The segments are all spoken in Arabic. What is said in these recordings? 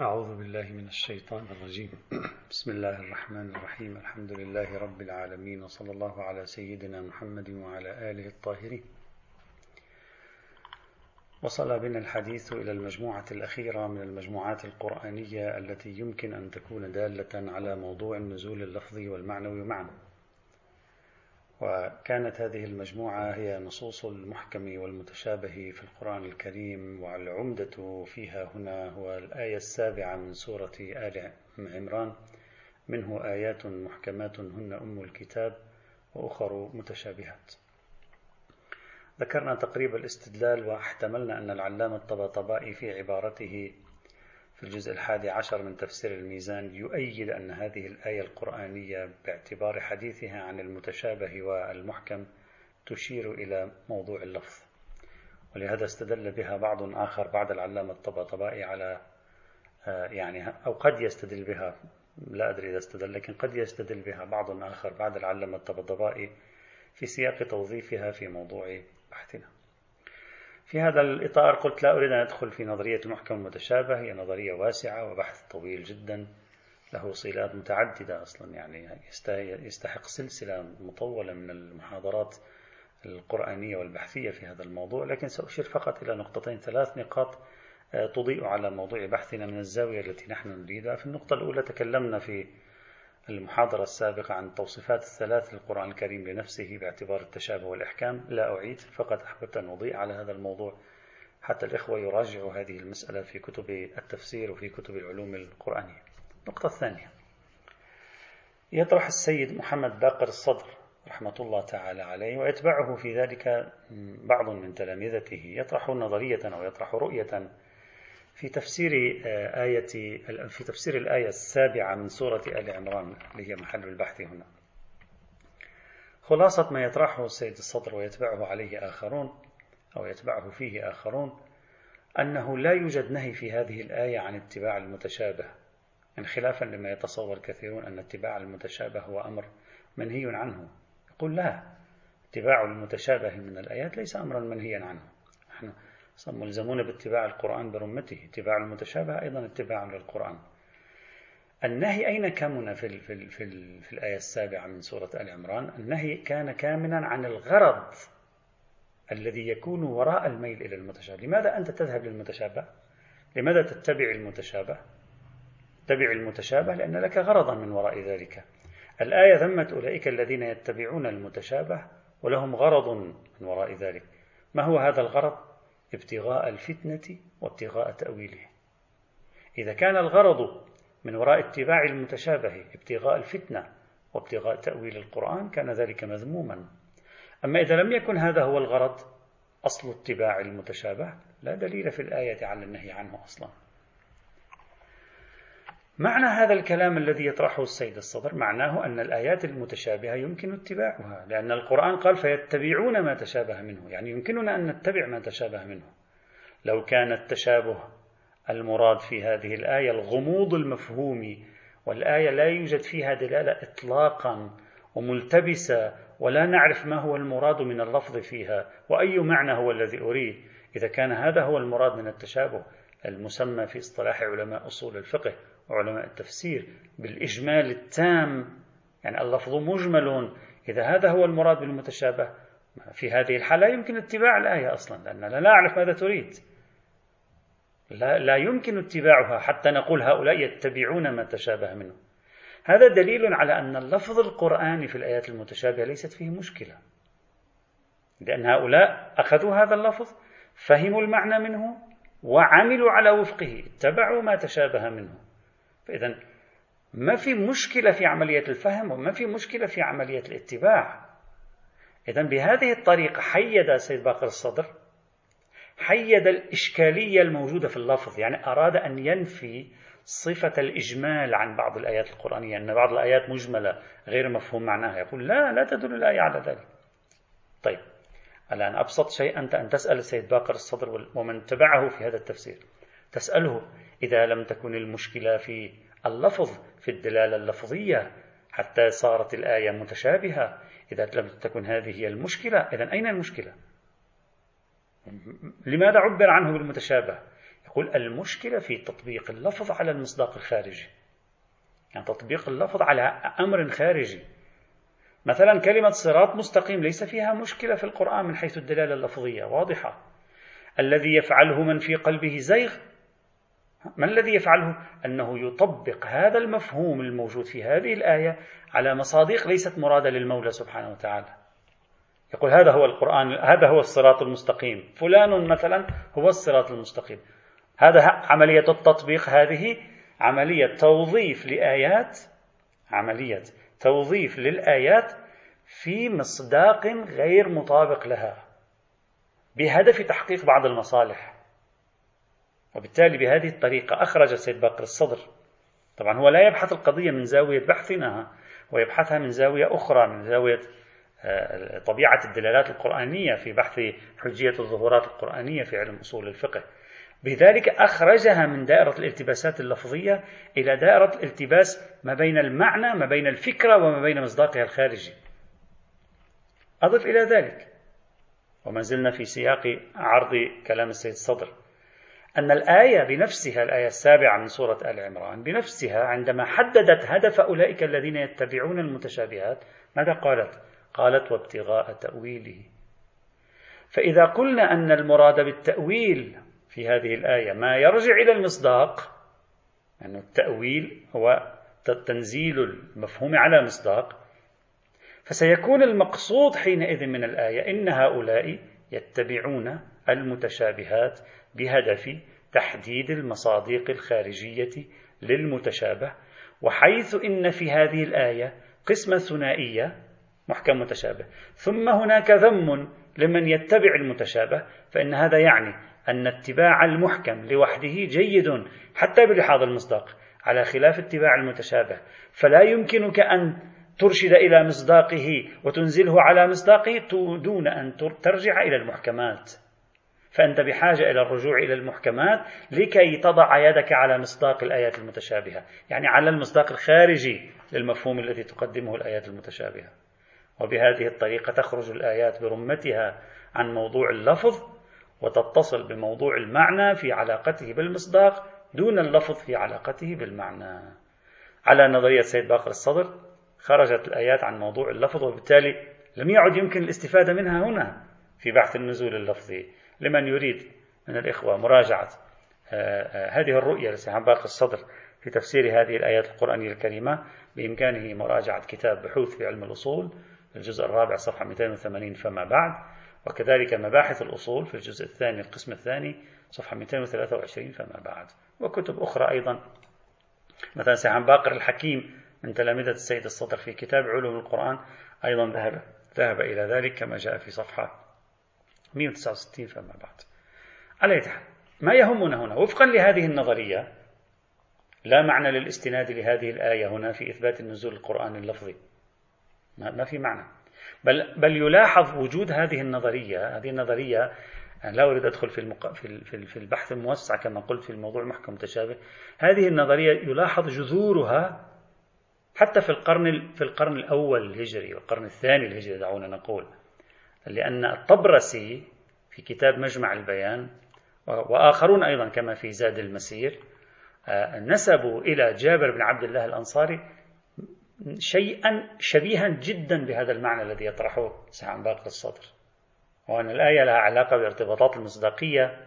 أعوذ بالله من الشيطان الرجيم. بسم الله الرحمن الرحيم. الحمد لله رب العالمين وصلى الله على سيدنا محمد وعلى آله الطاهرين. وصل بنا الحديث إلى المجموعة الأخيرة من المجموعات القرآنية التي يمكن أن تكون دالة على موضوع النزول اللفظي والمعنوي معا وكانت هذه المجموعة هي نصوص المحكم والمتشابه في القرآن الكريم والعمدة فيها هنا هو الآية السابعة من سورة آل عمران. منه آيات محكمات هن أم الكتاب وأخر متشابهات. ذكرنا تقريب الاستدلال واحتملنا أن العلامة الطباطبائي في عبارته الجزء الحادي عشر من تفسير الميزان يؤيد أن هذه الآية القرآنية باعتبار حديثها عن المتشابه والمحكم تشير إلى موضوع اللفظ. ولهذا استدل بها بعض آخر بعد العلامة الطباطبائي على آه، يعني أو قد يستدل بها لا أدري إذا استدل لكن قد يستدل بها بعض آخر بعد العلامة الطباطبائي في سياق توظيفها في موضوع بحثنا. في هذا الإطار قلت لا أريد أن أدخل في نظرية المحكم المتشابه هي نظرية واسعة وبحث طويل جدا له صلات متعددة أصلا يعني يستحق سلسلة مطولة من المحاضرات القرآنية والبحثية في هذا الموضوع لكن سأشير فقط إلى نقطتين ثلاث نقاط آه، تضيء على موضوع بحثنا من الزاوية التي نحن نريدها. في النقطة الأولى تكلمنا في المحاضرة السابقة عن التوصيفات الثلاث للقرآن الكريم لنفسه باعتبار التشابه والإحكام. لا أعيد فقط أحببت أن أضيء على هذا الموضوع. حتى الإخوة يراجعوا هذه المسألة في كتب التفسير وفي كتب العلوم القرآنية. النقطة الثانية. يطرح السيد محمد باقر الصدر رحمة الله تعالى عليه ويتبعه في ذلك بعض من تلامذته يطرح نظرية أو يطرح رؤية في تفسير آه، آية في تفسير الآية السابعة من سورة آل عمران اللي هي محل البحث هنا. خلاصة ما يطرحه السيد الصدر ويتبعه عليه آخرون أو يتبعه فيه آخرون أنه لا يوجد نهي في هذه الآية عن اتباع المتشابه من خلافا لما يتصور كثيرون أن اتباع المتشابه هو أمر منهي عنه يقول لا اتباع المتشابه من الآيات ليس أمرا منهيا عنه ملزمون باتباع القرآن برمته اتباع المتشابه أيضا اتباع للقرآن. النهي أين كمن في, في, في, في الآية السابعة من سورة آل عمران؟ النهي كان كامنا عن الغرض الذي يكون وراء الميل إلى المتشابه. لماذا أنت تذهب للمتشابه؟ لماذا تتبع المتشابه؟ تتبع المتشابه لأن لك غرضا من وراء ذلك. الآية ذمت أولئك الذين يتبعون المتشابه ولهم غرض من وراء ذلك. ما هو هذا الغرض؟ ابتغاء الفتنة وابتغاء تأويله. إذا كان الغرض من وراء اتباع المتشابه ابتغاء الفتنة وابتغاء تأويل القرآن كان ذلك مذموما. أما إذا لم يكن هذا هو الغرض أصل اتباع المتشابه لا دليل في الآية على النهي عنه أصلا. معنى هذا الكلام الذي يطرحه السيد الصدر معناه أن الآيات المتشابهة يمكن اتباعها لأن القرآن قال فيتبعون ما تشابه منه يعني يمكننا أن نتبع ما تشابه منه. لو كان التشابه المراد في هذه الآية الغموض المفهومي والآية لا يوجد فيها دلالة إطلاقا وملتبسة ولا نعرف ما هو المراد من اللفظ فيها وأي معنى هو الذي أريد. إذا كان هذا هو المراد من التشابه المسمى في اصطلاح علماء أصول الفقه. وعلماء التفسير بالإجمال التام. يعني اللفظ مجمل إذا هذا هو المراد بالمتشابه في هذه الحالة يمكن اتباع الآية أصلا لأننا لا نعرف ماذا تريد. لا, لا يمكن اتباعها حتى نقول هؤلاء يتبعون ما تشابه منه. هذا دليل على أن اللفظ القرآني في الآيات المتشابهة ليست فيه مشكلة. لأن هؤلاء أخذوا هذا اللفظ فهموا المعنى منه وعملوا على وفقه اتبعوا ما تشابه منه. فإذا ما في مشكلة في عملية الفهم وما في مشكلة في عملية الاتباع. إذا بهذه الطريقة حيد سيد باقر الصدر حيد الإشكالية الموجودة في اللفظ يعني أراد أن ينفي صفة الإجمال عن بعض الآيات القرآنية أن بعض الآيات مجملة غير مفهوم معناها يقول لا لا تدل الآية على ذلك. طيب الآن أبسط شيء أنت أن تسأل السيد باقر الصدر ومن تبعه في هذا التفسير. تسأله إذا لم تكن المشكلة في اللفظ في الدلالة اللفظية حتى صارت الآية متشابهة إذا لم تكن هذه هي المشكلة إذا أين المشكلة؟ لماذا عبر عنه بالمتشابه؟ يقول المشكلة في تطبيق اللفظ على المصداق الخارجي يعني تطبيق اللفظ على أمر خارجي مثلا كلمة صراط مستقيم ليس فيها مشكلة في القرآن من حيث الدلالة اللفظية واضحة الذي يفعله من في قلبه زيغ ما الذي يفعله؟ أنه يطبق هذا المفهوم الموجود في هذه الآية على مصادق ليست مرادة للمولى سبحانه وتعالى. يقول هذا هو القرآن هذا هو الصراط المستقيم. فلان مثلا هو الصراط المستقيم. هذا عملية التطبيق هذه عملية توظيف لآيات عملية توظيف للآيات في مصداق غير مطابق لها بهدف تحقيق بعض المصالح. وبالتالي بهذه الطريقة أخرج السيد باقر الصدر. طبعا هو لا يبحث القضية من زاوية بحثنا ويبحثها من زاوية أخرى من زاوية آه، طبيعة الدلالات القرآنية في بحث حجية الظهورات القرآنية في علم أصول الفقه. بذلك أخرجها من دائرة الالتباسات اللفظية إلى دائرة الالتباس ما بين المعنى ما بين الفكرة وما بين مصداقها الخارجي. أضف إلى ذلك. وما زلنا في سياق عرض كلام السيد الصدر أن الآية بنفسها الآية السابعة من سورة آل عمران بنفسها عندما حددت هدف أولئك الذين يتبعون المتشابهات ماذا قالت؟ قالت وابتغاء تأويله فإذا قلنا أن المراد بالتأويل في هذه الآية ما يرجع إلى المصداق أن التأويل هو تنزيل المفهوم على مصداق فسيكون المقصود حينئذ من الآية إن هؤلاء يتبعون المتشابهات بهدف تحديد المصادق الخارجية للمتشابه وحيث إن في هذه الآية قسمة ثنائية محكم متشابه ثم هناك ذم لمن يتبع المتشابه فإن هذا يعني أن اتباع المحكم لوحده جيد حتى بلحاظ المصداق على خلاف اتباع المتشابه. فلا يمكنك أن ترشد إلى مصداقه وتنزله على مصداقه دون أن ترجع إلى المحكمات. فأنت بحاجة إلى الرجوع إلى المحكمات لكي تضع يدك على مصداق الآيات المتشابهة. يعني على المصداق الخارجي للمفهوم الذي تقدمه الآيات المتشابهة. وبهذه الطريقة تخرج الآيات برمتها عن موضوع اللفظ وتتصل بموضوع المعنى في علاقته بالمصداق دون اللفظ في علاقته بالمعنى. على نظرية سيد باقر الصدر خرجت الآيات عن موضوع اللفظ وبالتالي لم يعد يمكن الاستفادة منها هنا في بحث النزول اللفظي. لمن يريد من الإخوة. مراجعة. آه، آه، هذه الرؤية لسيد باقر الصدر في تفسير هذه الآيات القرآنية الكريمة. بإمكانه مراجعة كتاب بحوث في علم الأصول الجزء الرابع صفحة 280 فما بعد وكذلك مباحث الأصول في الجزء الثاني القسم الثاني صفحة 223 فما بعد وكتب أخرى أيضا. مثلا سيحان باقر الحكيم من تلامذة السيد الصدر في كتاب علوم القرآن أيضا ذهب ذهب إلى ذلك كما جاء في صفحة 169 فما بعد. على حال ما يهمنا هنا؟ وفقا لهذه النظرية لا معنى للاستناد لهذه الآية هنا في إثبات النزول القرآني اللفظي. ما في معنى. بل بل يلاحظ وجود هذه النظرية. هذه النظرية أنا لا أريد أدخل في المق... في في البحث الموسع كما قلت في الموضوع محكم متشابه هذه النظرية يلاحظ جذورها حتى في القرن في القرن الأول الهجري والقرن الثاني الهجري دعونا نقول. لأن الطبرسي في كتاب مجمع البيان وآخرون أيضا كما في زاد المسير آه، نسبوا إلى جابر بن عبد الله الأنصاري شيئا شبيها جدا بهذا المعنى الذي يطرحه سعد باقر الصدر. وأن الآية لها علاقة بارتباطات المصداقية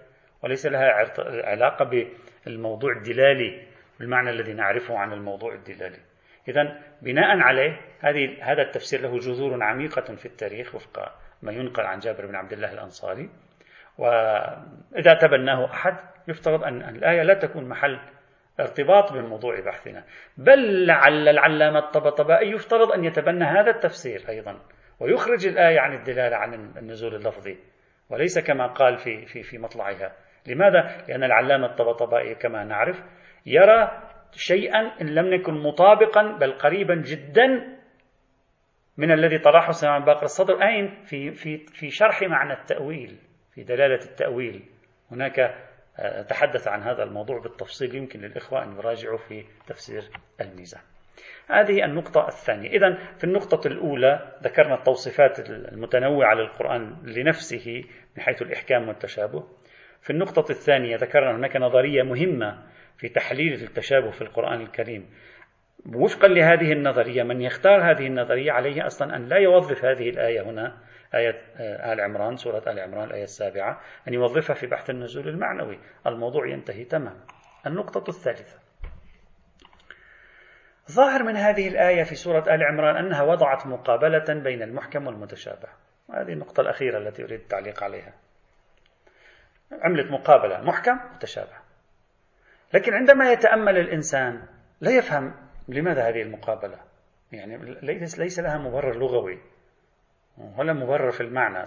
وليس لها علاقة بالموضوع الدلالي بالمعنى الذي نعرفه عن الموضوع الدلالي. إذا بناء عليه هذه هذا التفسير له جذور عميقة في التاريخ وفق ما ينقل عن جابر بن عبد الله الأنصاري. وإذا تبناه أحد يفترض أن الآية لا تكون محل ارتباط بموضوع بحثنا. بل لعل العلامة الطبطبائي يفترض أن يتبنى هذا التفسير أيضا ويخرج الآية عن الدلالة عن النزول اللفظي. وليس كما قال في في في مطلعها. لماذا؟ لأن العلامة الطبطبائي كما نعرف يرى شيئا إن لم يكن مطابقا بل قريبا جدا من الذي طرحه سلمان باقر الصدر. أين؟ في في في شرح معنى التأويل في دلالة التأويل. هناك تحدث عن هذا الموضوع بالتفصيل يمكن للإخوة أن يراجعوا في تفسير الميزان. هذه النقطة الثانية. إذا في النقطة الأولى ذكرنا التوصيفات المتنوعة للقرآن لنفسه من حيث الإحكام والتشابه. في النقطة الثانية ذكرنا هناك نظرية مهمة في تحليل التشابه في القرآن الكريم. وفقا لهذه النظرية من يختار هذه النظرية عليه أصلا أن لا يوظف هذه الآية هنا آية آه، آل عمران سورة آل عمران الآية السابعة أن يوظفها في بحث النزول المعنوي. الموضوع ينتهي تماما. النقطة الثالثة. ظاهر من هذه الآية في سورة آل عمران أنها وضعت مقابلة بين المحكم والمتشابه. هذه النقطة الأخيرة التي أريد التعليق عليها. عملت مقابلة محكم متشابه. لكن عندما يتأمل الإنسان لا يفهم لماذا هذه المقابلة؟ يعني ليس, ليس لها مبرر لغوي. ولا مبرر في المعنى.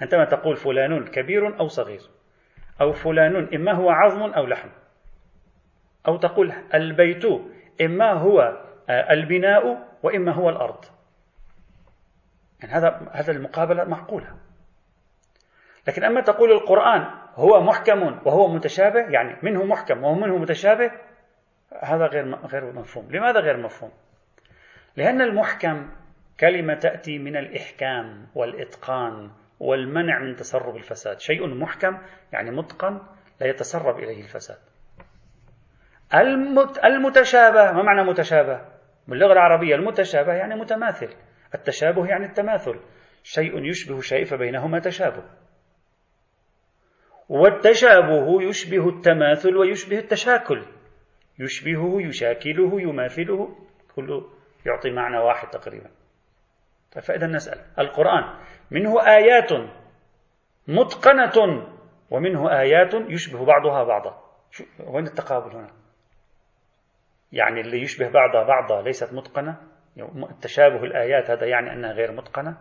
عندما تقول فلان كبير أو صغير. أو فلان إما هو عظم أو لحم. أو تقول البيت إما هو آه، البناء وإما هو الأرض. يعني هذا هذا المقابلة معقولة. لكن أما تقول القرآن هو محكم وهو متشابه يعني منه محكم ومنه متشابه هذا غير غير مفهوم. لماذا غير مفهوم؟ لأن المحكم كلمة تأتي من الإحكام والإتقان والمنع من تسرب الفساد. شيء محكم يعني متقن لا يتسرب إليه الفساد. المتشابه ما معنى متشابه؟ باللغة العربية المتشابه يعني متماثل. التشابه يعني التماثل. شيء يشبه شيء فبينهما تشابه. والتشابه يشبه التماثل ويشبه التشاكل. يشبهه يشاكله يماثله كله يعطي معنى واحد تقريبا. طيب فإذا نسأل. القرآن منه آيات متقنة ومنه آيات يشبه بعضها بعضا. وين التقابل هنا؟ يعني اللي يشبه بعضها بعضا ليست متقنة؟ تشابه الآيات هذا يعني أنها غير متقنة؟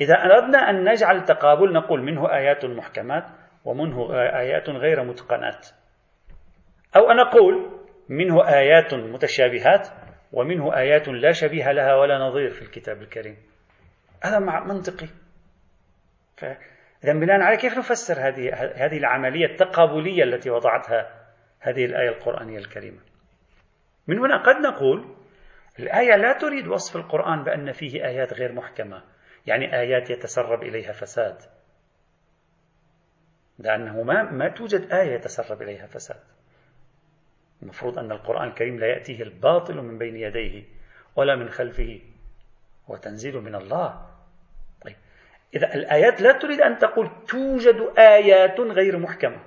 إذا أردنا أن نجعل تقابل نقول منه آيات محكمات ومنه آيات غير متقنات. أو أن أقول منه آيات متشابهات ومنه آيات لا شبيه لها ولا نظير في الكتاب الكريم. هذا منطقي. إذا بناء على كيف نفسر هذه هذه العملية التقابلية التي وضعتها هذه الآية القرآنية الكريمة؟ من هنا قد نقول الآية لا تريد وصف القرآن بأن فيه آيات غير محكمة. يعني آيات يتسرب إليها فساد. لأنه ما, ما توجد آية يتسرب إليها فساد. المفروض أن القرآن الكريم لا يأتيه الباطل من بين يديه ولا من خلفه. هو تنزيل من الله. طيب. إذا الآيات لا تريد أن تقول توجد آيات غير محكمة.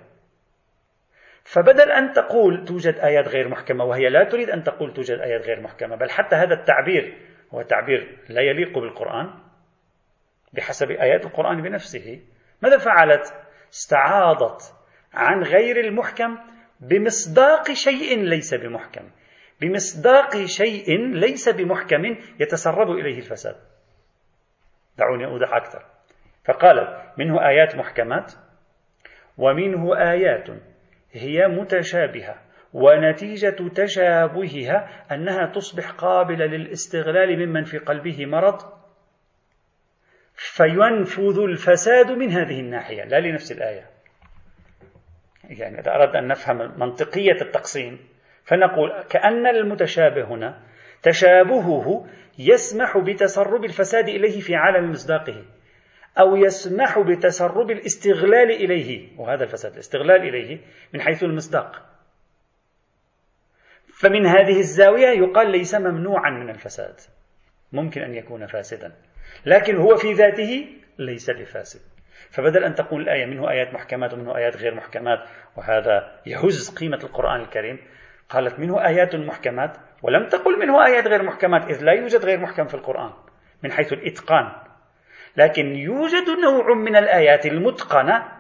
فبدل أن تقول توجد آيات غير محكمة وهي لا تريد أن تقول توجد آيات غير محكمة بل حتى هذا التعبير هو تعبير لا يليق بالقرآن بحسب آيات القرآن بنفسه. ماذا فعلت؟ استعاضت عن غير المحكم بمصداق شيء ليس بمحكم. بمصداق شيء ليس بمحكم يتسرب إليه الفساد. دعوني أوضح أكثر. فقالت منه آيات محكمات ومنه آيات هي متشابهة ونتيجة تشابهها أنها تصبح قابلة للاستغلال ممن في قلبه مرض فينفذ الفساد من هذه الناحية. لا لنفس الآية. يعني إذا أردنا أن نفهم منطقية التقسيم فنقول كأن المتشابه هنا تشابهه يسمح بتسرب الفساد إليه في عالم مصداقه أو يسمح بتسرب الاستغلال إليه وهذا الفساد الاستغلال إليه من حيث المصداق. فمن هذه الزاوية يقال ليس ممنوعا من الفساد. ممكن أن يكون فاسدا لكن هو في ذاته ليس بفاسد. فبدل أن تقول الآية منه آيات محكمات ومنه آيات غير محكمات وهذا يهز قيمة القرآن الكريم قالت منه آيات محكمات ولم تقل منه آيات غير محكمات إذ لا يوجد غير محكم في القرآن من حيث الإتقان. لكن يوجد نوع من الآيات المتقنة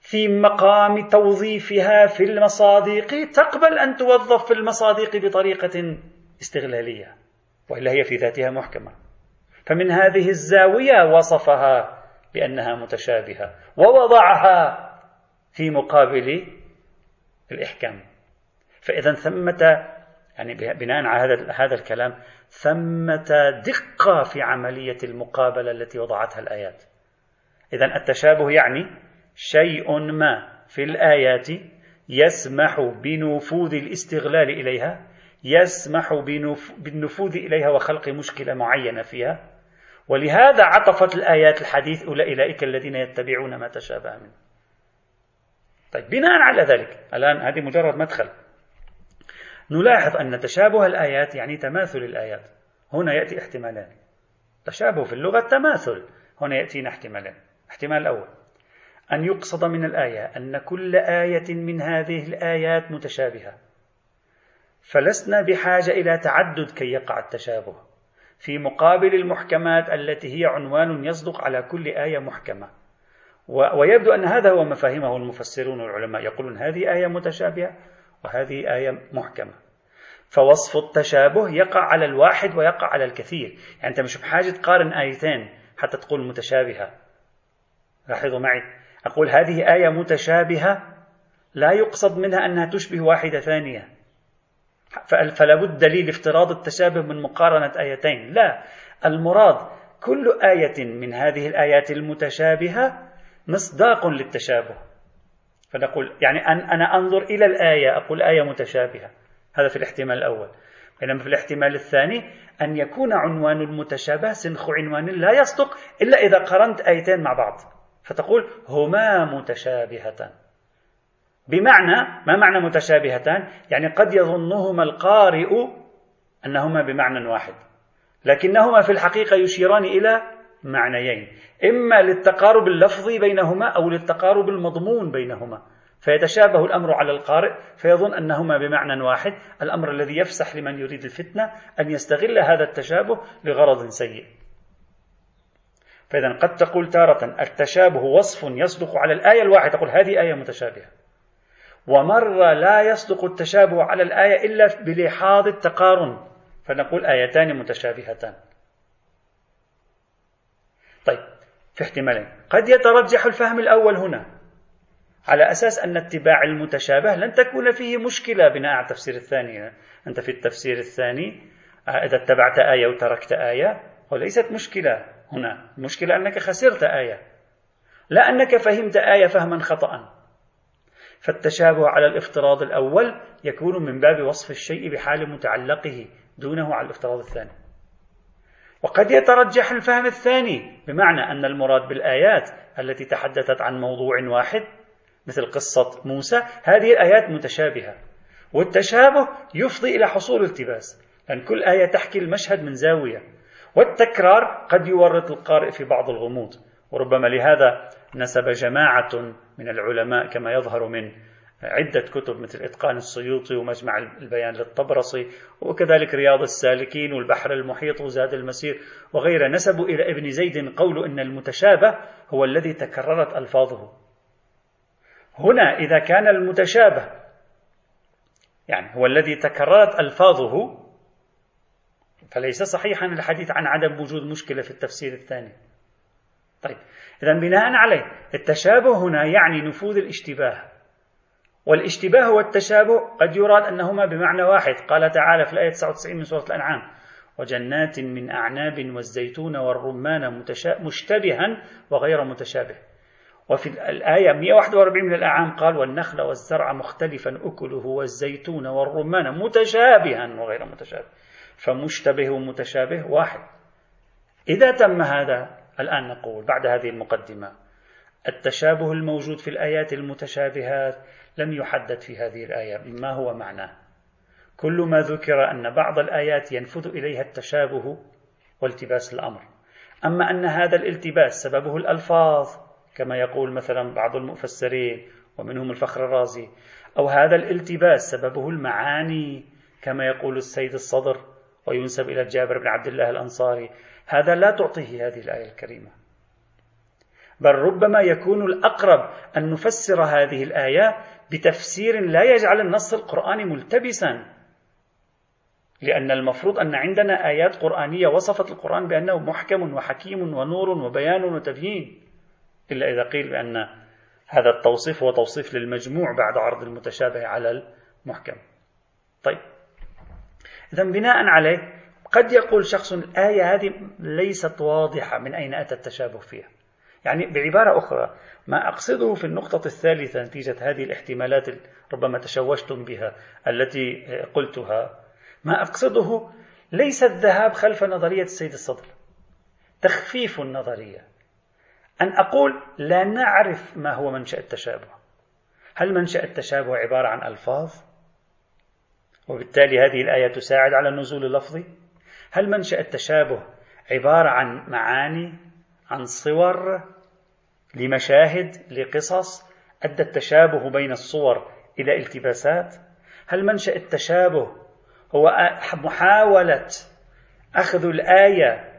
في مقام توظيفها في المصادق تقبل أن توظف في المصادق بطريقة استغلالية وإلا هي في ذاتها محكمة. فمن هذه الزاوية وصفها بأنها متشابهة. ووضعها في مقابل الإحكام. فإذا ثمة يعني بناء على هذا هذا الكلام ثمة دقة في عملية المقابلة التي وضعتها الآيات. إذا التشابه يعني شيء ما في الآيات يسمح بنفوذ الاستغلال إليها يسمح بالنفوذ إليها وخلق مشكلة معينة فيها. ولهذا عطفت الآيات الحديث أولئك الذين يتبعون ما تشابه منه. طيب بناء على ذلك الآن هذه مجرد مدخل. نلاحظ أن تشابه الآيات يعني تماثل الآيات. هنا يأتي احتمالان. تشابه في اللغة تماثل. هنا يأتينا احتمالان. الاحتمال الأول أن يقصد من الآية أن كل آية من هذه الآيات متشابهة. فلسنا بحاجة إلى تعدد كي يقع التشابه. في مقابل المحكمات التي هي عنوان يصدق على كل آية محكمة. ويبدو أن هذا هو ما فهمه المفسرون والعلماء. يقولون هذه آية متشابهة وهذه آية محكمة. فوصف التشابه يقع على الواحد ويقع على الكثير. يعني أنت مش بحاجة تقارن آيتين حتى تقول متشابهة. لاحظوا معي. أقول هذه آية متشابهة لا يقصد منها أنها تشبه واحدة ثانية. فلا بد دليل افتراض التشابه من مقارنة آيتين. لا المراد كل آية من هذه الآيات المتشابهة مصداق للتشابه. فنقول يعني أن أنا أنظر إلى الآية أقول آية متشابهة. هذا في الاحتمال الأول. بينما في الاحتمال الثاني أن يكون عنوان المتشابه سنخ عنوان لا يصدق إلا إذا قرنت آيتين مع بعض. فتقول هما متشابهتان. بمعنى ما معنى متشابهتان؟ يعني قد يظنهما القارئ أنهما بمعنى واحد لكنهما في الحقيقة يشيران إلى معنيين إما للتقارب اللفظي بينهما أو للتقارب المضمون بينهما فيتشابه الأمر على القارئ فيظن أنهما بمعنى واحد الأمر الذي يفسح لمن يريد الفتنة أن يستغل هذا التشابه لغرض سيء. فإذا قد تقول تارة التشابه وصف يصدق على الآية الواحدة تقول هذه آية متشابهة. ومرة لا يصدق التشابه على الآية إلا بلحاظ التقارن. فنقول آيتان متشابهتان. طيب في احتمالين. قد يترجح الفهم الأول هنا على أساس أن اتباع المتشابه لن تكون فيه مشكلة بناء على التفسير الثاني. أنت في التفسير الثاني إذا اتبعت آية وتركت آية وليست مشكلة هنا. المشكلة أنك خسرت آية. لا أنك فهمت آية فهما خطأ. فالتشابه على الافتراض الأول يكون من باب وصف الشيء بحال متعلقه دونه على الافتراض الثاني. وقد يترجح الفهم الثاني بمعنى أن المراد بالآيات التي تحدثت عن موضوع واحد مثل قصة موسى هذه الآيات متشابهة والتشابه يفضي إلى حصول التباس لأن كل آية تحكي المشهد من زاوية والتكرار قد يورط القارئ في بعض الغموض. وربما لهذا نسب جماعة من العلماء كما يظهر من عدة كتب مثل إتقان السيوطي ومجمع البيان للطبرسي وكذلك رياض السالكين والبحر المحيط وزاد المسير وغيره. نسبوا إلى ابن زيد قول إن المتشابه هو الذي تكررت ألفاظه. هنا إذا كان المتشابه يعني هو الذي تكررت ألفاظه فليس صحيحا الحديث عن عدم وجود مشكلة في التفسير الثاني. طيب إذا بناء عليه التشابه هنا يعني نفوذ الاشتباه. والاشتباه والتشابه قد يراد أنهما بمعنى واحد. قال تعالى في الآية 99 من سورة الأنعام وجنات من أعناب والزيتون والرمان مشتبها وغير متشابه. وفي الآية 141 من الأنعام قال والنخل والزرع مختلفا أكله والزيتون والرمان متشابها وغير متشابه. فمشتبه ومتشابه واحد. إذا تم هذا الآن نقول بعد هذه المقدمة التشابه الموجود في الآيات المتشابهات لم يحدد في هذه الآية ما هو معناه. كل ما ذكر أن بعض الآيات ينفذ إليها التشابه والتباس الأمر. أما أن هذا الالتباس سببه الألفاظ كما يقول مثلا بعض المفسرين ومنهم الفخر الرازي أو هذا الالتباس سببه المعاني كما يقول السيد الصدر وينسب إلى جابر بن عبد الله الأنصاري هذا لا تعطيه هذه الآية الكريمة. بل ربما يكون الأقرب أن نفسر هذه الآية بتفسير لا يجعل النص القرآني ملتبسا. لأن المفروض أن عندنا آيات قرآنية وصفت القرآن بأنه محكم وحكيم ونور وبيان وتبيين. إلا إذا قيل بأن هذا التوصيف هو توصيف للمجموع بعد عرض المتشابه على المحكم. طيب. إذا بناء عليه قد يقول شخص الآية هذه ليست واضحة من أين أتى التشابه فيها يعني بعبارة أخرى ما أقصده في النقطة الثالثة نتيجة هذه الاحتمالات ربما تشوشتم بها التي قلتها ما أقصده ليس الذهاب خلف نظرية السيد الصدر تخفيف النظرية أن أقول لا نعرف ما هو منشأ التشابه هل منشأ التشابه عبارة عن ألفاظ؟ وبالتالي هذه الآية تساعد على النزول اللفظي؟ هل منشأ التشابه عبارة عن معاني عن صور لمشاهد لقصص؟ أدى التشابه بين الصور إلى التباسات؟ هل منشأ التشابه هو محاولة أخذ الآية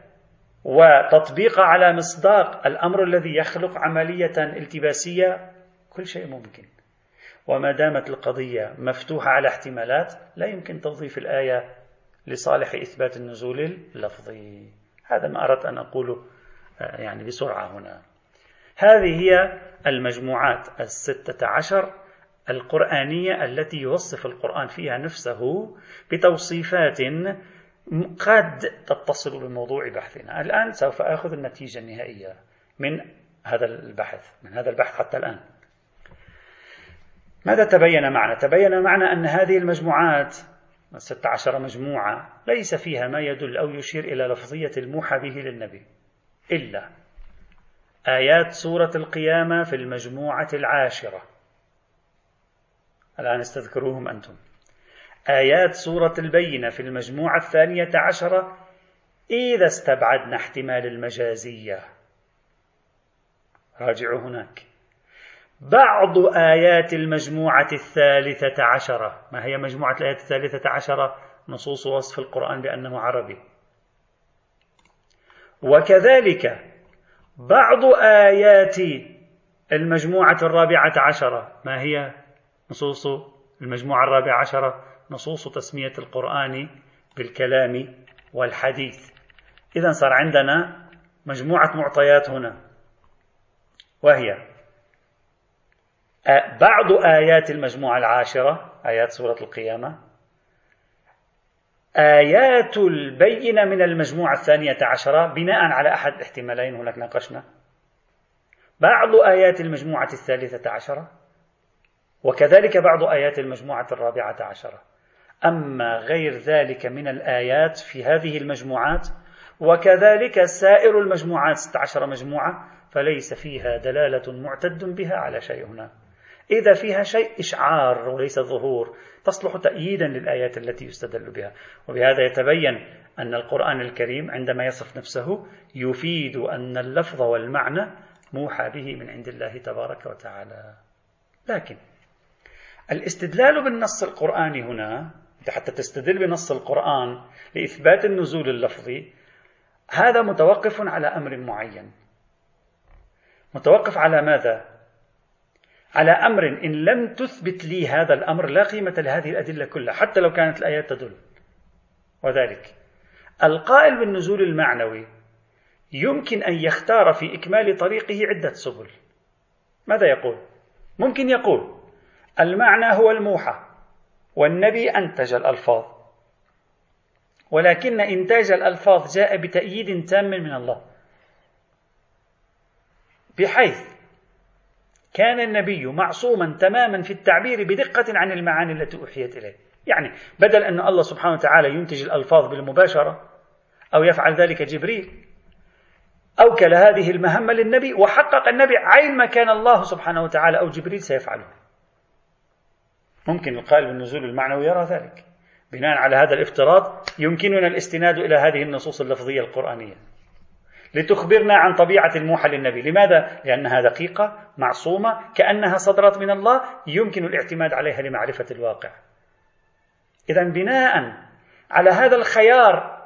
وتطبيقها على مصداق الأمر الذي يخلق عملية التباسية؟ كل شيء ممكن. وما دامت القضية مفتوحة على احتمالات لا يمكن توظيف الآية لصالح إثبات النزول اللفظي. هذا ما أردت أن أقوله آه، يعني بسرعة هنا. هذه هي المجموعات الستة عشر القرآنية التي يوصف القرآن فيها نفسه بتوصيفات قد تتصل بموضوع بحثنا. الآن سوف أخذ النتيجة النهائية من هذا البحث من هذا البحث حتى الآن. ماذا تبين معنا؟ تبين معنا أن هذه المجموعات الستة عشر مجموعة ليس فيها ما يدل أو يشير إلى لفظية الموحى به للنبي إلا آيات سورة القيامة في المجموعة العاشرة. الآن استذكروهم أنتم. آيات سورة البينة في المجموعة الثانية عشرة إذا استبعدنا احتمال المجازية. راجعوا هناك. بعض آيات المجموعة الثالثة عشرة. ما هي مجموعة الآيات الثالثة عشرة؟ نصوص وصف القرآن بأنه عربي. وكذلك بعض آيات المجموعة الرابعة عشرة. ما هي نصوص المجموعة الرابعة عشرة؟ نصوص تسمية القرآن بالكلام والحديث. إذا صار عندنا مجموعة معطيات هنا. وهي بعض آيات المجموعة العاشرة آيات سورة القيامة. آيات البينة من المجموعة الثانية عشرة بناء على أحد الاحتمالين هناك ناقشنا. بعض آيات المجموعة الثالثة عشرة وكذلك بعض آيات المجموعة الرابعة عشرة. أما غير ذلك من الآيات في هذه المجموعات وكذلك سائر المجموعات 16 مجموعة فليس فيها دلالة معتد بها على شيء هنا. إذا فيها شيء إشعار وليس ظهور تصلح تأييدا للآيات التي يستدل بها. وبهذا يتبين أن القرآن الكريم عندما يصف نفسه يفيد أن اللفظ والمعنى موحى به من عند الله تبارك وتعالى. لكن الاستدلال بالنص القرآني هنا حتى تستدل بنص القرآن لإثبات النزول اللفظي هذا متوقف على أمر معين. متوقف على ماذا؟ على أمر إن لم تثبت لي هذا الأمر لا قيمة لهذه الأدلة كلها حتى لو كانت الآيات تدل. وذلك القائل بالنزول المعنوي يمكن أن يختار في إكمال طريقه عدة سبل. ماذا يقول؟ ممكن يقول المعنى هو الموحى والنبي أنتج الألفاظ. ولكن إنتاج الألفاظ جاء بتأييد تام من الله. بحيث كان النبي معصوما تماما في التعبير بدقة عن المعاني التي أوحيت إليه. يعني بدل أن الله سبحانه وتعالى ينتج الألفاظ بالمباشرة أو يفعل ذلك جبريل أوكل هذه المهمة للنبي وحقق النبي عين ما كان الله سبحانه وتعالى أو جبريل سيفعله. ممكن القائل بالنزول المعنوي يرى ذلك. بناء على هذا الافتراض يمكننا الاستناد إلى هذه النصوص اللفظية القرآنية. لتخبرنا عن طبيعة الموحى للنبي. لماذا؟ لأنها دقيقة معصومة كأنها صدرت من الله يمكن الاعتماد عليها لمعرفة الواقع. إذا بناء على هذا الخيار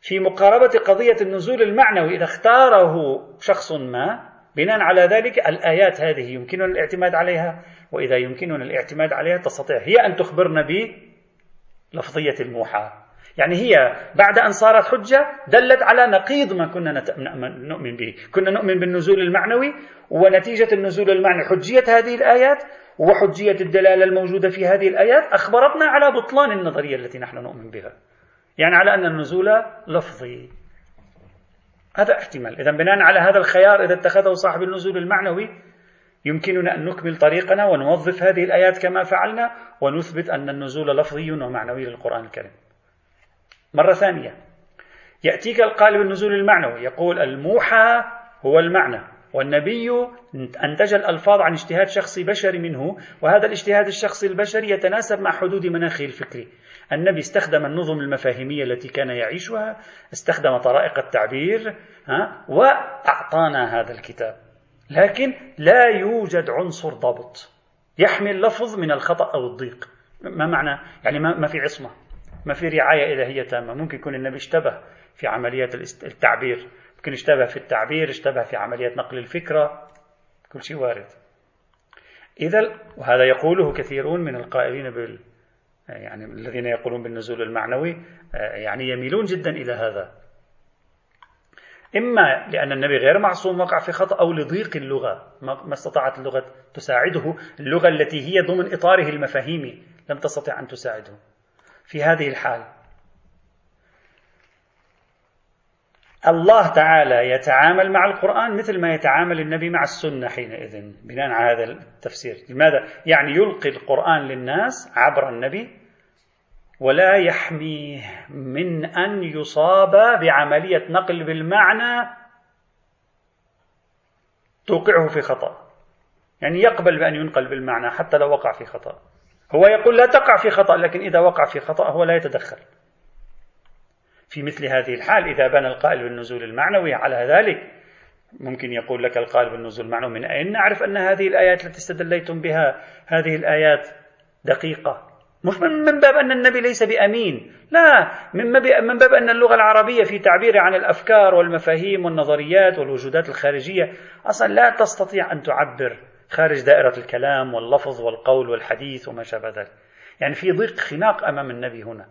في مقاربة قضية النزول المعنوي إذا اختاره شخص ما بناء على ذلك الآيات هذه يمكننا الاعتماد عليها وإذا يمكننا الاعتماد عليها تستطيع هي أن تخبرنا بلفظية الموحى. يعني هي بعد أن صارت حجة دلت على نقيض ما كنا نؤمن به. كنا نؤمن بالنزول المعنوي ونتيجة النزول المعنوي. حجية هذه الآيات وحجية الدلالة الموجودة في هذه الآيات أخبرتنا على بطلان النظرية التي نحن نؤمن بها. يعني على أن النزول لفظي. هذا احتمال. إذا بناء على هذا الخيار إذا اتخذه صاحب النزول المعنوي يمكننا أن نكمل طريقنا ونوظف هذه الآيات كما فعلنا ونثبت أن النزول لفظي ومعنوي للقرآن الكريم. مرة ثانية. يأتيك القالب النزول المعنوي يقول الموحى هو المعنى والنبي أنتج الألفاظ عن اجتهاد شخصي بشري منه وهذا الاجتهاد الشخصي البشري يتناسب مع حدود مناخه الفكري. النبي استخدم النظم المفاهيمية التي كان يعيشها استخدم طرائق التعبير ها وأعطانا هذا الكتاب. لكن لا يوجد عنصر ضبط يحمي اللفظ من الخطأ أو الضيق. ما معنى؟ يعني ما في عصمة. ما في رعاية إلهية تامة. ممكن يكون النبي اشتبه في عمليات التعبير. ممكن اشتبه في التعبير اشتبه في عمليات نقل الفكرة. كل شيء وارد. إذا وهذا يقوله كثيرون من القائلين بال يعني الذين يقولون بالنزول المعنوي يعني يميلون جدا إلى هذا. إما لأن النبي غير معصوم وقع في خطأ أو لضيق اللغة. ما استطاعت اللغة تساعده. اللغة التي هي ضمن إطاره المفاهيمي لم تستطع أن تساعده. في هذه الحال. الله تعالى يتعامل مع القرآن مثل ما يتعامل النبي مع السنة حينئذ بناء على هذا التفسير. لماذا؟ يعني يلقي القرآن للناس عبر النبي ولا يحميه من أن يصاب بعملية نقل بالمعنى توقعه في خطأ. يعني يقبل بأن ينقل بالمعنى حتى لو وقع في خطأ. هو يقول لا تقع في خطأ لكن إذا وقع في خطأ هو لا يتدخل. في مثل هذه الحال إذا بنى القائل بالنزول المعنوي على ذلك ممكن يقول لك القائل بالنزول المعنوي من أين؟ نعرف أن هذه الآيات التي استدليتم بها هذه الآيات دقيقة. مش من باب أن النبي ليس بأمين. لا من باب أن اللغة العربية في تعبير عن الأفكار والمفاهيم والنظريات والوجودات الخارجية أصلا لا تستطيع أن تعبر خارج دائرة الكلام واللفظ والقول والحديث وما شابه ذلك. يعني في ضيق خناق أمام النبي هنا.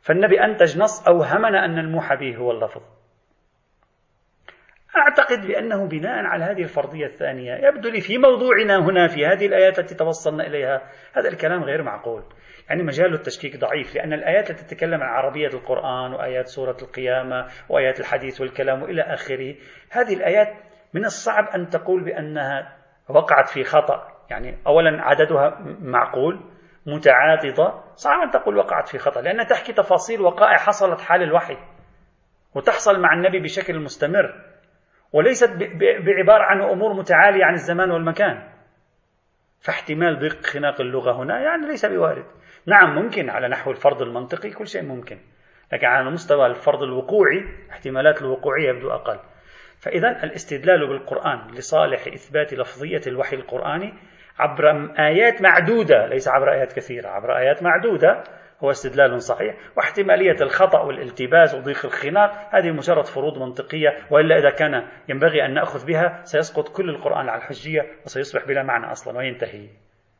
فالنبي أنتج نص أوهمنا أن الموحى به هو اللفظ. أعتقد بأنه بناء على هذه الفرضية الثانية يبدو لي في موضوعنا هنا في هذه الآيات التي توصلنا إليها هذا الكلام غير معقول. يعني مجال التشكيك ضعيف لأن الآيات التي تتكلم عن عربية القرآن وآيات سورة القيامة وآيات الحديث والكلام وإلى آخره هذه الآيات من الصعب أن تقول بأنها وقعت في خطأ. يعني أولا عددها معقول متعاضدة صعب أن تقول وقعت في خطأ لأنها تحكي تفاصيل وقائع حصلت حال الوحي وتحصل مع النبي بشكل مستمر. وليست بعبارة عن أمور متعالية عن الزمان والمكان. فاحتمال ضيق خناق اللغة هنا يعني ليس بوارد. نعم ممكن على نحو الفرض المنطقي كل شيء ممكن. لكن على مستوى الفرض الوقوعي احتمالات الوقوعية يبدو أقل. فإذا الاستدلال بالقرآن لصالح إثبات لفظية الوحي القرآني عبر آيات معدودة ليس عبر آيات كثيرة عبر آيات معدودة هو استدلال صحيح. واحتمالية الخطأ والالتباس وضيق الخناق هذه مجرد فروض منطقية وإلا إذا كان ينبغي أن نأخذ بها سيسقط كل القرآن على الحجية وسيصبح بلا معنى أصلا وينتهي.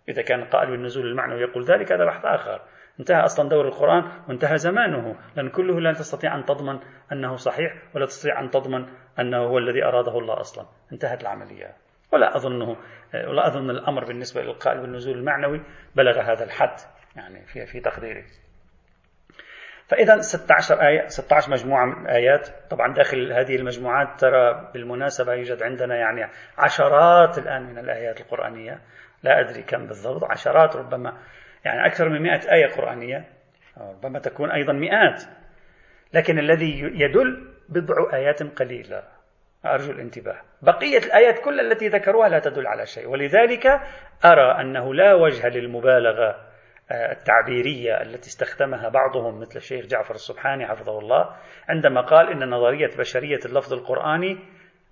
إذا كان قائل بالنزول المعنوي يقول ذلك هذا بحث آخر. انتهى أصلا دور القرآن وانتهى زمانه. لأن كله لا تستطيع أن تضمن أنه صحيح ولا تستطيع أن تضمن أنه هو الذي أراده الله أصلا. انتهت العملية. ولا أظنه ولا أظن الأمر بالنسبة للقائل بالنزول المعنوي بلغ هذا الحد يعني في في تقديري. فإذا 16 آية 16 مجموعة من آيات. طبعا داخل هذه المجموعات ترى بالمناسبة يوجد عندنا يعني عشرات الآن من الآيات القرآنية. لا أدري كم بالضبط عشرات ربما. يعني أكثر من مئة آية قرآنية ربما تكون أيضا مئات. لكن الذي يدل بضع آيات قليلة. أرجو الانتباه. بقية الآيات كل التي ذكروها لا تدل على شيء. ولذلك أرى أنه لا وجه للمبالغة آه، التعبيرية التي استخدمها بعضهم مثل الشيخ جعفر السبحاني حفظه الله عندما قال إن نظرية بشرية اللفظ القرآني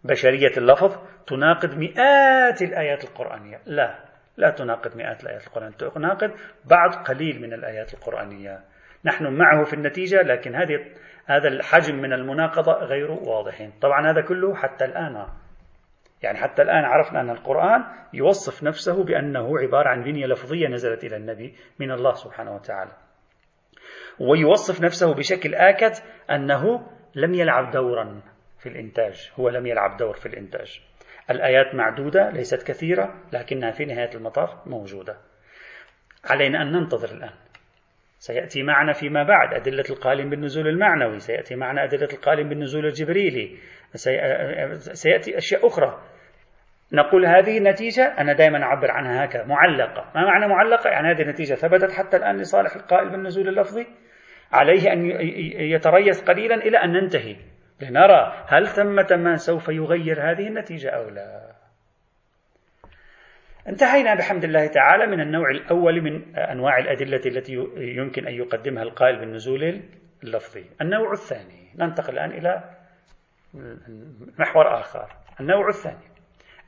بشرية اللفظ تناقض مئات الآيات القرآنية. لا. لا تناقض مئات الآيات القرآنية تناقض بعض قليل من الآيات القرآنية. نحن معه في النتيجة لكن هذه هذا الحجم من المناقضة غير واضحين طبعا هذا كله حتى الآن. يعني حتى الآن عرفنا أن القرآن يوصف نفسه بأنه عبارة عن بنية لفظية نزلت إلى النبي من الله سبحانه وتعالى. ويوصف نفسه بشكل آكد أنه لم يلعب دورا في الإنتاج. هو لم يلعب دور في الإنتاج. الآيات معدودة ليست كثيرة لكنها في نهاية المطاف موجودة. علينا أن ننتظر الآن. سيأتي معنا فيما بعد أدلة القائلين بالنزول المعنوي سيأتي معنا أدلة القائلين بالنزول الجبريلي سيأتي أشياء أخرى. نقول هذه النتيجة أنا دائما أعبر عنها هكذا معلقة. ما معنى معلقة؟ يعني هذه النتيجة ثبتت حتى الآن لصالح القائل بالنزول اللفظي. عليه أن يتريث قليلا إلى أن ننتهي. لنرى هل ثمة ما سوف يغير هذه النتيجة أو لا. انتهينا بحمد الله تعالى من النوع الأول من أنواع الأدلة التي يمكن أن يقدمها القائل بالنزول اللفظي. النوع الثاني ننتقل الآن إلى محور آخر. النوع الثاني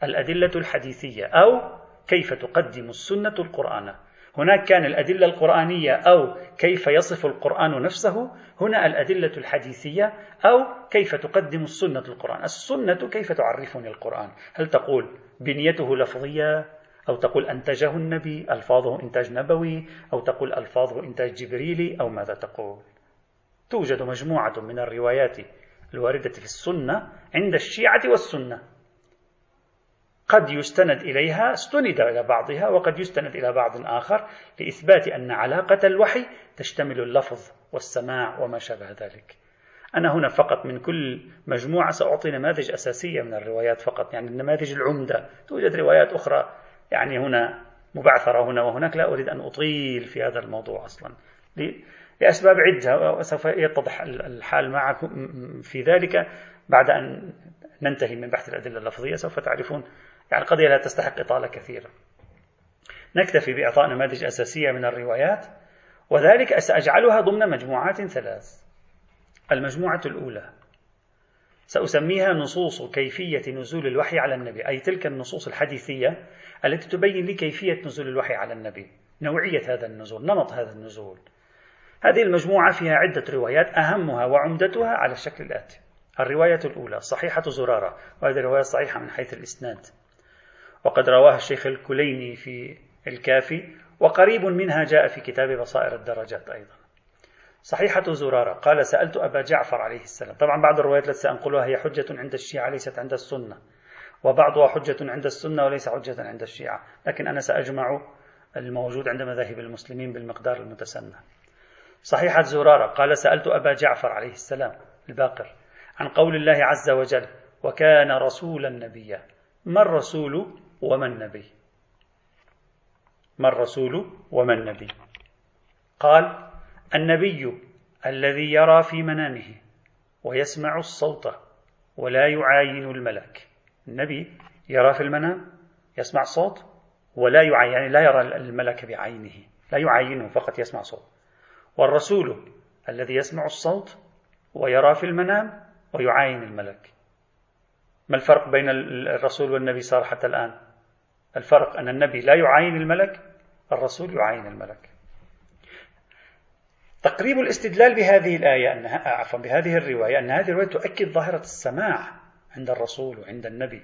الأدلة الحديثية أو كيف تقدم السنة القرآن. هناك كان الأدلة القرآنية أو كيف يصف القرآن نفسه هنا الأدلة الحديثية أو كيف تقدم السنة القرآن. السنة كيف تعرفني القرآن؟ هل تقول بنيته لفظية؟ أو تقول أنتجه النبي ألفاظه إنتاج نبوي؟ أو تقول ألفاظه إنتاج جبريلي؟ أو ماذا تقول؟ توجد مجموعة من الروايات الواردة في السنة عند الشيعة والسنة. قد يستند إليها استند إلى بعضها وقد يستند إلى بعض آخر لإثبات أن علاقة الوحي تشتمل اللفظ والسماع وما شابه ذلك. أنا هنا فقط من كل مجموعة سأعطي نماذج أساسية من الروايات فقط يعني النماذج العمدة. توجد روايات أخرى يعني هنا مبعثرة هنا وهناك لا أريد أن أطيل في هذا الموضوع أصلا. لأسباب عدة وسوف يتضح الحال معكم في ذلك. بعد أن ننتهي من بحث الأدلة اللفظية سوف تعرفون يعني القضية لا تستحق إطالة كثيرة. نكتفي بإعطاء نماذج أساسية من الروايات وذلك سأجعلها ضمن مجموعات ثلاث. المجموعة الأولى. سأسميها نصوص كيفية نزول الوحي على النبي أي تلك النصوص الحديثية التي تبين لي كيفية نزول الوحي على النبي نوعية هذا النزول نمط هذا النزول. هذه المجموعة فيها عدة روايات أهمها وعمدتها على الشكل الآتي. الرواية الأولى صحيحة زرارة وهذه الرواية صحيحة من حيث الإسناد. وقد رواها الشيخ الكليني في الكافي وقريب منها جاء في كتاب بصائر الدرجات أيضا. صحيحة زرارة قال سألت أبا جعفر عليه السلام. طبعا بعض الروايات التي سأنقلها هي حجة عند الشيعة ليست عند السنة وبعضها حجة عند السنة وليس حجة عند الشيعة. لكن أنا سأجمع الموجود عند مذاهب المسلمين بالمقدار المتسنى. صحيحة زرارة قال سألت أبا جعفر عليه السلام الباقر عن قول الله عز وجل وكان رسولا نبيا. ما الرسول وما النبي ما الرسول وما النبي قال النبي الذي يرى في منامه ويسمع الصوت ولا يعاين الملك. النبي يرى في المنام يسمع صوت ولا يعاين يعني لا يرى الملك بعينه لا يعاينه فقط يسمع صوت. والرسول الذي يسمع الصوت ويرى في المنام ويعاين الملك. ما الفرق بين الرسول والنبي صار حتى الآن؟ الفرق أن النبي لا يعاين الملك الرسول يعاين الملك. تقريب الاستدلال بهذه الآية أنها عفوا بهذه الرواية أن هذه الرواية تؤكد ظاهرة السماع عند الرسول وعند النبي.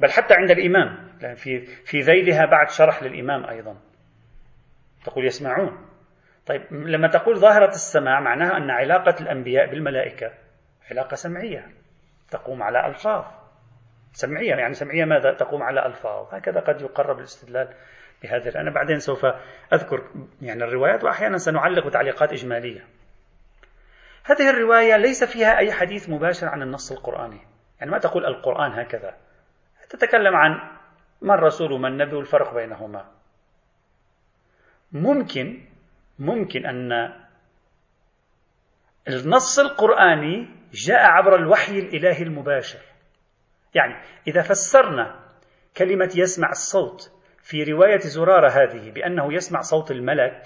بل حتى عند الإمام لأن في في ذيلها بعد شرح للإمام أيضا. تقول يسمعون. طيب لما تقول ظاهرة السماع معناها أن علاقة الأنبياء بالملائكة علاقة سمعية تقوم على ألفاظ. سمعية يعني سمعية ماذا تقوم على ألفاظ؟ هكذا قد يقرب الاستدلال بهذا أنا بعدين سوف أذكر يعني الروايات وأحيانا سنعلق تعليقات إجمالية. هذه الرواية ليس فيها أي حديث مباشر عن النص القرآني. يعني ما تقول القرآن هكذا. تتكلم عن ما الرسول وما النبي والفرق بينهما. ممكن ممكن أن النص القرآني جاء عبر الوحي الإلهي المباشر. يعني إذا فسرنا كلمة يسمع الصوت في رواية زرارة هذه بأنه يسمع صوت الملك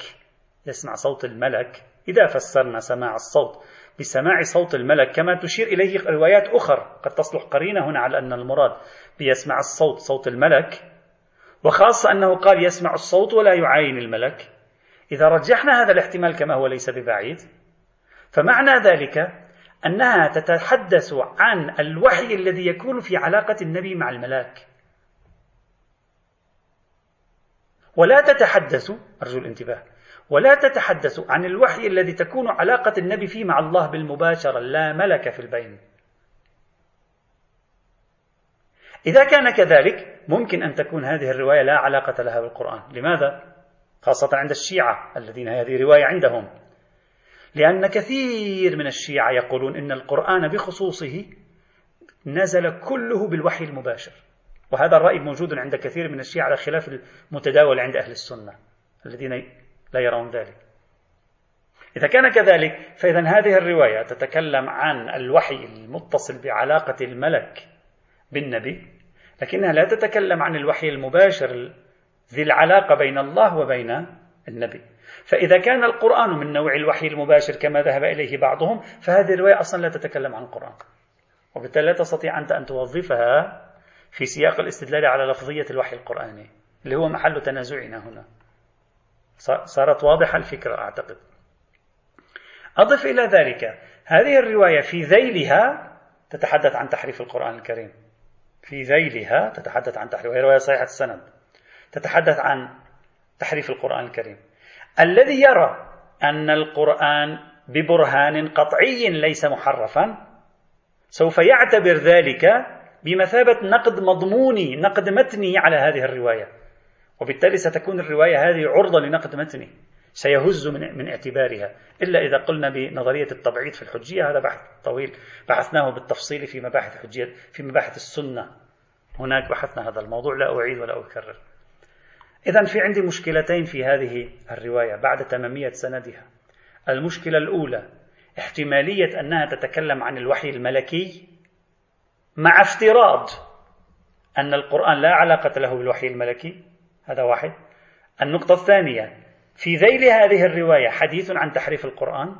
يسمع صوت الملك إذا فسرنا سماع الصوت بسماع صوت الملك كما تشير إليه روايات أخرى قد تصلح قرينة هنا على أن المراد بيسمع الصوت صوت الملك وخاصة أنه قال يسمع الصوت ولا يعاين الملك. إذا رجحنا هذا الاحتمال كما هو ليس ببعيد فمعنى ذلك أنها تتحدث عن الوحي الذي يكون في علاقة النبي مع الملاك ولا تتحدث أرجو الانتباه ولا تتحدث عن الوحي الذي تكون علاقة النبي فيه مع الله بالمباشرة لا ملك في البين. إذا كان كذلك ممكن أن تكون هذه الرواية لا علاقة لها بالقرآن. لماذا؟ خاصة عند الشيعة الذين هذه رواية عندهم. لأن كثير من الشيعة يقولون إن القرآن بخصوصه نزل كله بالوحي المباشر. وهذا الرأي موجود عند كثير من الشيعة على خلاف المتداول عند أهل السنة الذين لا يرون ذلك. إذا كان كذلك فإذا هذه الرواية تتكلم عن الوحي المتصل بعلاقة الملك بالنبي لكنها لا تتكلم عن الوحي المباشر ذي العلاقة بين الله وبين النبي. فإذا كان القرآن من نوع الوحي المباشر كما ذهب إليه بعضهم فهذه الرواية أصلا لا تتكلم عن القرآن. وبالتالي لا تستطيع أنت أن توظفها في سياق الاستدلال على لفظية الوحي القرآني اللي هو محل تنازعنا هنا. صارت واضحة الفكرة أعتقد. أضف إلى ذلك هذه الرواية في ذيلها تتحدث عن تحريف القرآن الكريم. في ذيلها تتحدث عن تحريف وهي رواية صحيحة السند تتحدث عن تحريف القرآن الكريم. الذي يرى أن القرآن ببرهان قطعي ليس محرفا سوف يعتبر ذلك بمثابة نقد مضموني نقد متني على هذه الرواية. وبالتالي ستكون الرواية هذه عرضة لنقد متني سيهز من, من اعتبارها. إلا إذا قلنا بنظرية التبعيض في الحجية هذا بحث طويل. بحثناه بالتفصيل في مباحث الحجية في مباحث السنة. هناك بحثنا هذا الموضوع لا أعيد ولا أكرر. إذا في عندي مشكلتين في هذه الرواية بعد تمامية سندها. المشكلة الأولى احتمالية أنها تتكلم عن الوحي الملكي مع افتراض أن القرآن لا علاقة له بالوحي الملكي. هذا واحد. النقطة الثانية في ذيل هذه الرواية حديث عن تحريف القرآن.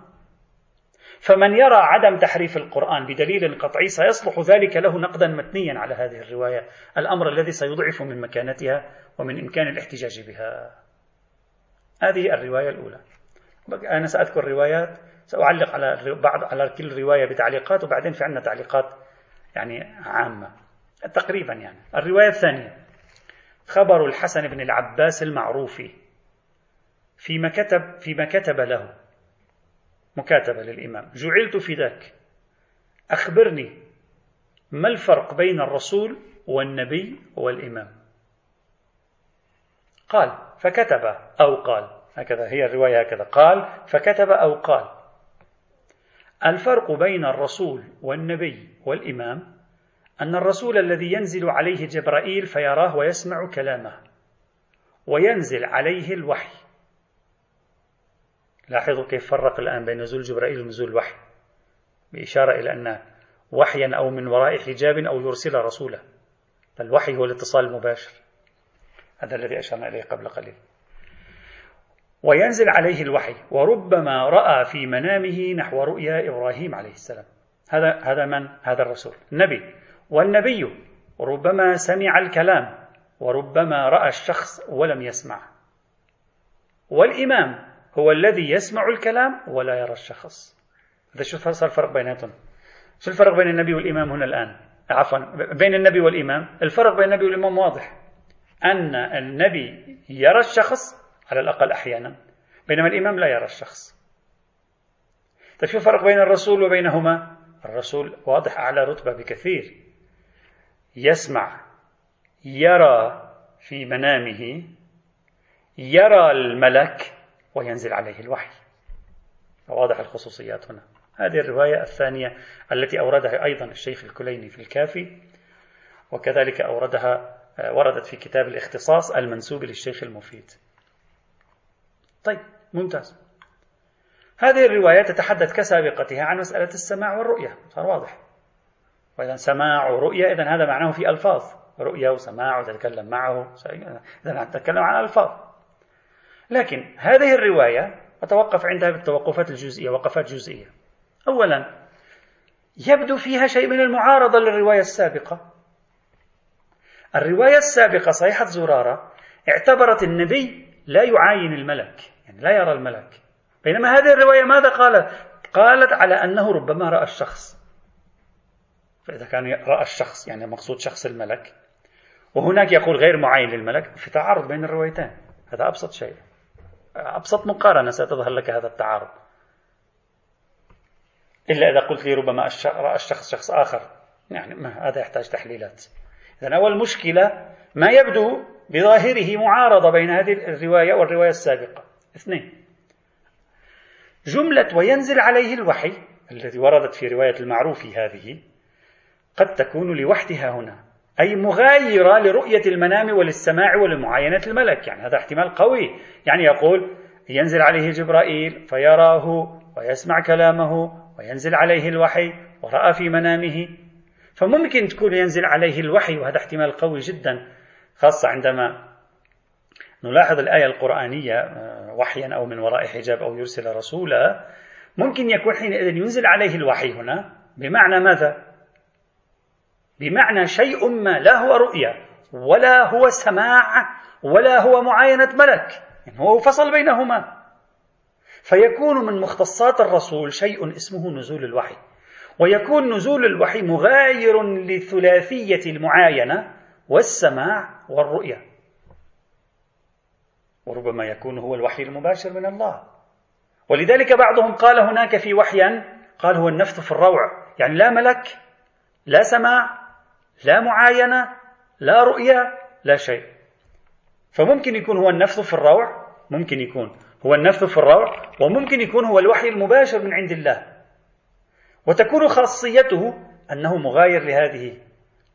فمن يرى عدم تحريف القرآن بدليل قطعي سيصلح ذلك له نقدا متنيا على هذه الرواية. الأمر الذي سيضعف من مكانتها ومن إمكان الاحتجاج بها. هذه الرواية الأولى. أنا سأذكر روايات سأعلق على بعض على كل رواية بتعليقات وبعدين في عندنا تعليقات يعني عامة. تقريبا يعني. الرواية الثانية. خبر الحسن بن العباس المعروف فيما كتب فيما كتب له. مكاتبة للإمام. جعلت فداك أخبرني ما الفرق بين الرسول والنبي والإمام. قال فكتب أو قال. هكذا هي الرواية هكذا. قال فكتب أو قال. الفرق بين الرسول والنبي والإمام أن الرسول الذي ينزل عليه جبرائيل فيراه ويسمع كلامه وينزل عليه الوحي. لاحظوا كيف فرق الآن بين نزول جبرائيل ونزول الوحي بإشارة إلى أن وحيا أو من وراء حجاب أو يرسل رسوله الوحي هو الاتصال المباشر. هذا الذي أشرنا إليه قبل قليل. وينزل عليه الوحي وربما رأى في منامه نحو رؤيا إبراهيم عليه السلام. هذا هذا من؟ هذا الرسول. النبي. والنبي ربما سمع الكلام وربما رأى الشخص ولم يسمع. والإمام هو الذي يسمع الكلام ولا يرى الشخص. هذا شو صار الفرق بيناتهم؟ شو الفرق بين النبي والإمام هنا الآن؟ عفوا بين النبي والإمام. الفرق بين النبي والإمام واضح. أن النبي يرى الشخص على الأقل أحيانا بينما الإمام لا يرى الشخص. طيب شو الفرق بين الرسول وبينهما؟ الرسول واضح أعلى رتبة بكثير. يسمع يرى في منامه يرى الملك وينزل عليه الوحي. واضح الخصوصيات هنا. هذه الرواية الثانية التي أوردها أيضا الشيخ الكليني في الكافي وكذلك أوردها وردت في كتاب الاختصاص المنسوب للشيخ المفيد. طيب ممتاز. هذه الرواية تتحدث كسابقتها عن مسألة السماع والرؤية. صار واضح. وإذا سماع ورؤية إذا هذا معناه في ألفاظ. رؤية وسماع وتتكلم معه. إذا نتكلم عن ألفاظ. لكن هذه الرواية أتوقف عندها بالتوقفات الجزئية وقفات جزئية. أولا يبدو فيها شيء من المعارضة للرواية السابقة. الرواية السابقة صحيحة زرارة اعتبرت النبي لا يعاين الملك يعني لا يرى الملك. بينما هذه الرواية ماذا قالت؟ قالت على أنه ربما رأى الشخص. فإذا كان رأى الشخص يعني مقصود شخص الملك وهناك يقول غير معين للملك في تعارض بين الروايتين. هذا أبسط شيء. أبسط مقارنة ستظهر لك هذا التعارض. إلا إذا قلت لي ربما رأى الشخص شخص آخر. يعني ما هذا يحتاج تحليلات. إذا أول مشكلة ما يبدو بظاهره معارضة بين هذه الرواية والرواية السابقة. اثنين. جملة وينزل عليه الوحي الذي وردت في رواية المعروف هذه قد تكون لوحدها هنا. أي مغايرة لرؤية المنام وللسماع ولمعاينة الملك. يعني هذا احتمال قوي. يعني يقول ينزل عليه جبرائيل فيراه ويسمع كلامه وينزل عليه الوحي ورأى في منامه. فممكن تكون ينزل عليه الوحي وهذا احتمال قوي جدا خاصة عندما نلاحظ الآية القرآنية آه، وحيا أو من وراء حجاب أو يرسل رسولا. ممكن يكون حينئذ ينزل عليه الوحي هنا. بمعنى ماذا؟ بمعنى شيء ما لا هو رؤيا ولا هو سماع ولا هو معاينة ملك يعني هو فصل بينهما. فيكون من مختصات الرسول شيء اسمه نزول الوحي ويكون نزول الوحي مغاير لثلاثية المعاينة والسماع والرؤية وربما يكون هو الوحي المباشر من الله. ولذلك بعضهم قال هناك في وحيا قال هو النفث في الروع يعني لا ملك لا سماع لا معاينة لا رؤية لا شيء. فممكن يكون هو النفث في الروع ممكن يكون هو النفث في الروع وممكن يكون هو الوحي المباشر من عند الله. وتكون خاصيته أنه مغاير لهذه.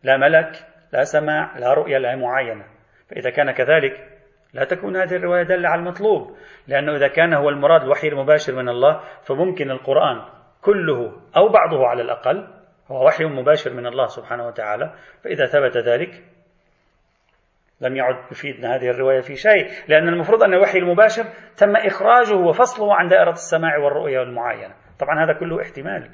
لا ملك لا سماع لا رؤية لا معاينة. فإذا كان كذلك لا تكون هذه الرواية دالة على المطلوب. لأنه إذا كان هو المراد الوحي المباشر من الله فممكن القرآن كله أو بعضه على الأقل هو وحي مباشر من الله سبحانه وتعالى فإذا ثبت ذلك لم يعد يفيدنا هذه الرواية في شيء لأن المفروض أن الوحي المباشر تم إخراجه وفصله عن دائرة السماع والرؤية والمعاينة طبعا هذا كله احتمال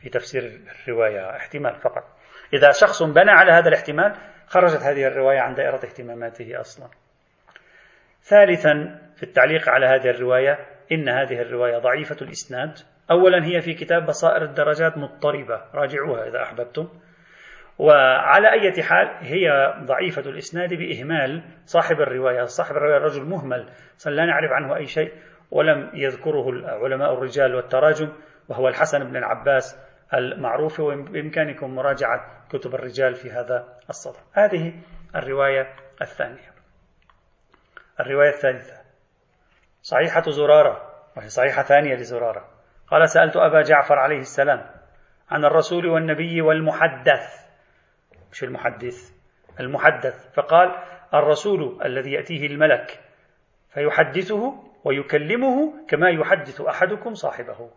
في تفسير الرواية احتمال فقط. إذا شخص بنى على هذا الاحتمال خرجت هذه الرواية عن دائرة اهتماماته أصلا. ثالثا في التعليق على هذه الرواية إن هذه الرواية ضعيفة الإسناد أولا هي في كتاب بصائر الدرجات مضطربة. راجعوها إذا أحببتم. وعلى أي حال هي ضعيفة الإسناد بإهمال صاحب الرواية. صاحب الرواية رجل مهمل لا نعرف عنه أي شيء ولم يذكره علماء الرجال والتراجم وهو الحسن بن العباس المعروف. وبإمكانكم مراجعة كتب الرجال في هذا الصدد هذه الرواية الثانية. الرواية الثالثة. صحيحة زرارة وهي صحيحة ثانية لزرارة. قال سألت أبا جعفر عليه السلام عن الرسول والنبي والمحدث. مش المحدث المحدث. فقال الرسول الذي يأتيه الملك فيحدثه ويكلمه كما يحدث أحدكم صاحبه.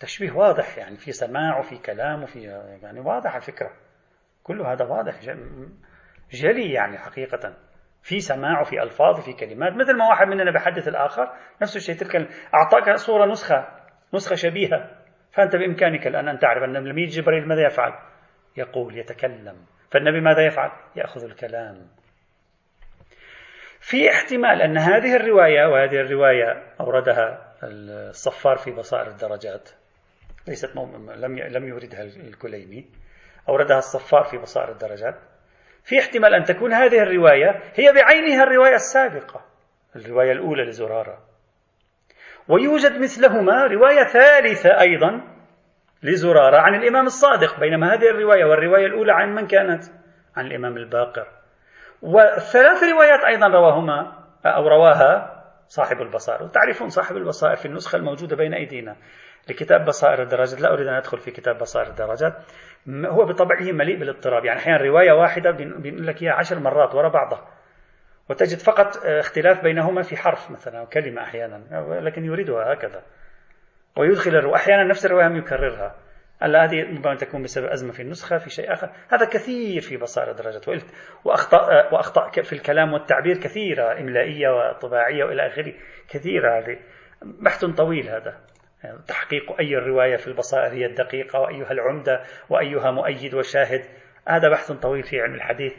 تشبيه واضح يعني في سماع وفي كلام وفي يعني واضح الفكرة. كل هذا واضح جلي يعني حقيقة. في سماع وفي ألفاظ وفي كلمات مثل ما واحد مننا بحدث الآخر نفس الشيء تلك أعطاك صورة نسخة نسخة شبيهة. فأنت بإمكانك الآن أن تعرف أن لما يجي جبريل ماذا يفعل؟ يقول يتكلم. فالنبي ماذا يفعل؟ يأخذ الكلام. في احتمال أن هذه الرواية وهذه الرواية أوردها الصفار في بصائر الدرجات. ليست لم لم يوردها الكليني أوردها الصفار في بصائر الدرجات. في احتمال أن تكون هذه الرواية هي بعينها الرواية السابقة الرواية الأولى لزرارة. ويوجد مثلهما رواية ثالثة أيضا لزرارة عن الإمام الصادق بينما هذه الرواية والرواية الأولى عن من كانت؟ عن الإمام الباقر. وثلاث روايات أيضا رواهما أو رواها صاحب البصائر وتعرفون صاحب البصائر في النسخة الموجودة بين أيدينا. لكتاب بصائر الدرجات لا أريد أن أدخل في كتاب بصائر الدرجات هو بطبعه مليء بالاضطراب. يعني أحيانا رواية واحدة بنقول لك إياها عشر مرات وراء بعضها. وتجد فقط اختلاف بينهما في حرف مثلا أو كلمة أحيانا. لكن يريدها هكذا. ويدخل الرواية. أحيانا نفس الرواية يكررها. ألا هذه ربما تكون بسبب أزمة في النسخة في شيء آخر. هذا كثير في بصائر الدرجات وأخطاء وأخطاء في الكلام والتعبير كثيرة إملائية وطباعية وإلى آخره. كثيرة هذه. بحث طويل هذا. تحقيق أي الرواية في البصائر هي الدقيقة وأيها العمدة وأيها مؤيد وشاهد. هذا بحث طويل في علم الحديث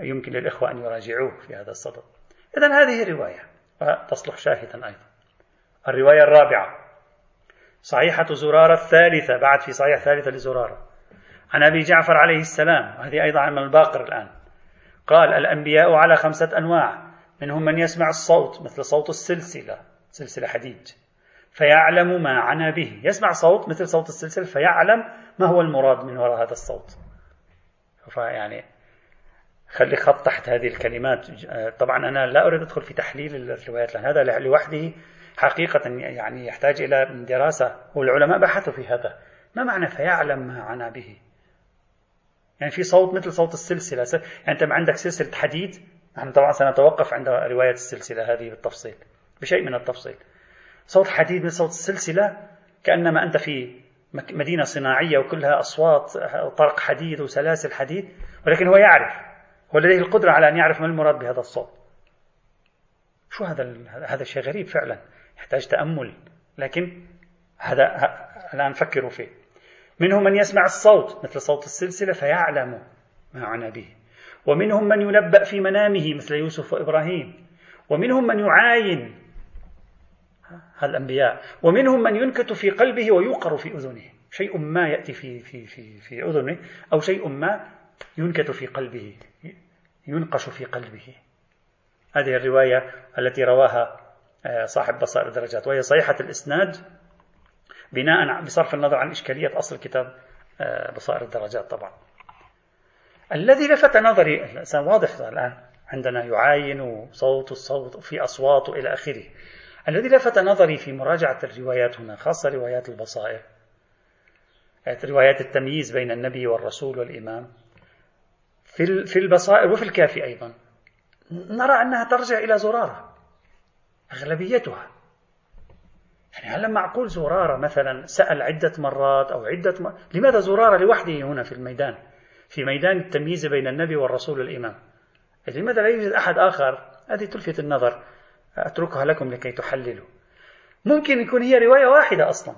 يمكن للإخوة أن يراجعوه في هذا الصدد. إذا هذه رواية وتصلح شاهدا أيضا. الرواية الرابعة صحيحة زرارة الثالثة بعد في صحيح ثالثة لزرارة. عن أبي جعفر عليه السلام هذه أيضا عن الباقر الآن. قال الأنبياء على خمسة أنواع منهم من يسمع الصوت مثل صوت السلسلة سلسلة حديد. فيعلم ما عنا به. يسمع صوت مثل صوت السلسلة فيعلم ما هو المراد من وراء هذا الصوت. فيعني خلي خط تحت هذه الكلمات. طبعا أنا لا أريد أدخل في تحليل الروايات لأن هذا لوحده حقيقة يعني يحتاج إلى دراسة والعلماء بحثوا في هذا. ما معنى فيعلم ما عنا به؟ يعني في صوت مثل صوت السلسلة. يعني أنت عندك سلسلة حديد نحن طبعا سنتوقف عند رواية السلسلة هذه بالتفصيل بشيء من التفصيل. صوت حديد من صوت السلسلة كأنما أنت في مدينة صناعية وكلها أصوات طرق حديد وسلاسل حديد ولكن هو يعرف هو لديه القدرة على أن يعرف ما المراد بهذا الصوت. شو هذا هذا شيء غريب فعلا يحتاج تأمل لكن هذا الآن فكروا فيه. منهم من يسمع الصوت مثل صوت السلسلة فيعلم ما عنى به. ومنهم من ينبأ في منامه مثل يوسف وإبراهيم. ومنهم من يعاين الأنبياء. ومنهم من ينكت في قلبه ويوقر في أذنه. شيء ما يأتي في, في, في, في أذنه أو شيء ما ينكت في قلبه ينقش في قلبه. هذه الرواية التي رواها آه، صاحب بصائر الدرجات. وهي صحيحة الإسناد بناء بصرف النظر عن إشكالية أصل كتاب آه، بصائر الدرجات طبعا. الذي لفت نظري واضح الآن عندنا يعاين صوت الصوت في أصوات إلى آخره. الذي لفت نظري في مراجعة الروايات هنا خاصة روايات البصائر. روايات التمييز بين النبي والرسول والإمام. في في البصائر وفي الكافي أيضا. نرى أنها ترجع إلى زرارة أغلبيتها. يعني هل معقول زرارة مثلا سأل عدة مرات أو عدة مرات لماذا زرارة لوحده هنا في الميدان؟ في ميدان التمييز بين النبي والرسول والإمام. لماذا لا يوجد أحد آخر؟ هذه تلفت النظر. أتركها لكم لكي تحللوا. ممكن يكون هي رواية واحدة أصلا.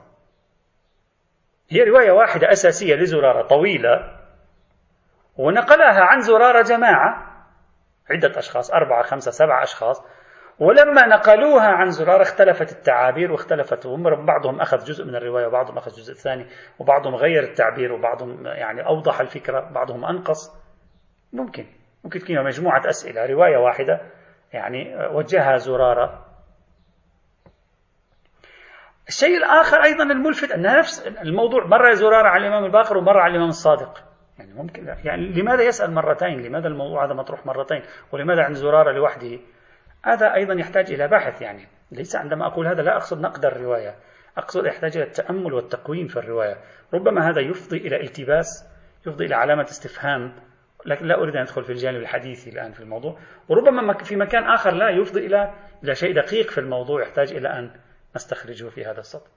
هي رواية واحدة أساسية لزرارة طويلة ونقلها عن زرارة جماعة عدة أشخاص أربعة خمسة سبعة أشخاص ولما نقلوها عن زرارة اختلفت التعابير واختلفت بعضهم أخذ جزء من الرواية وبعضهم أخذ جزء ثاني وبعضهم غير التعبير وبعضهم يعني أوضح الفكرة بعضهم أنقص. ممكن. ممكن تكون مجموعة أسئلة رواية واحدة. يعني وجهها زرارة. الشيء الآخر أيضا الملفت أن نفس الموضوع مرة زرارة على الإمام الباقر ومرة على الإمام الصادق. يعني ممكن يعني لماذا يسأل مرتين؟ لماذا الموضوع هذا مطروح مرتين؟ ولماذا عند زرارة لوحده؟ هذا أيضا يحتاج إلى بحث يعني. ليس عندما أقول هذا لا أقصد نقد الرواية. أقصد يحتاج إلى التأمل والتقويم في الرواية. ربما هذا يفضي إلى التباس يفضي إلى علامة استفهام. لكن لا أريد أن أدخل في الجانب الحديثي الآن في الموضوع. وربما في مكان آخر لا يفضي إلى إلى شيء دقيق في الموضوع يحتاج إلى أن نستخرجه في هذا السطر.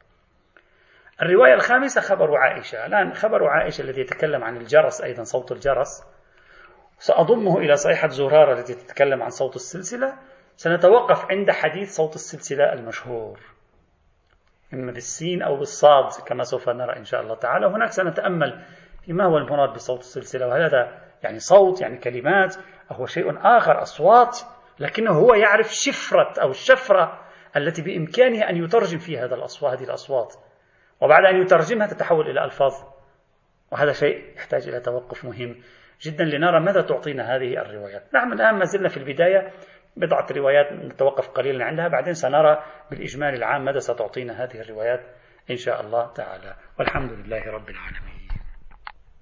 الرواية الخامسة خبر عائشة. الآن خبر عائشة الذي يتكلم عن الجرس أيضا صوت الجرس. سأضمه إلى صيحة زرارة التي تتكلم عن صوت السلسلة. سنتوقف عند حديث صوت السلسلة المشهور. إما بالسين أو بالصاد كما سوف نرى إن شاء الله تعالى. هناك سنتأمل ما هو المراد بصوت السلسلة وهل هذا يعني صوت يعني كلمات أو شيء آخر أصوات لكنه هو يعرف شفرة أو الشفرة التي بإمكانه أن يترجم فيها هذا الأصوات هذه الأصوات. وبعد أن يترجمها تتحول إلى ألفاظ. وهذا شيء يحتاج إلى توقف مهم جدا لنرى ماذا تعطينا هذه الروايات. نحن الآن ما زلنا في البداية. بضعة روايات نتوقف قليلا عندها. بعدين سنرى بالإجمال العام ماذا ستعطينا هذه الروايات إن شاء الله تعالى. والحمد لله رب العالمين.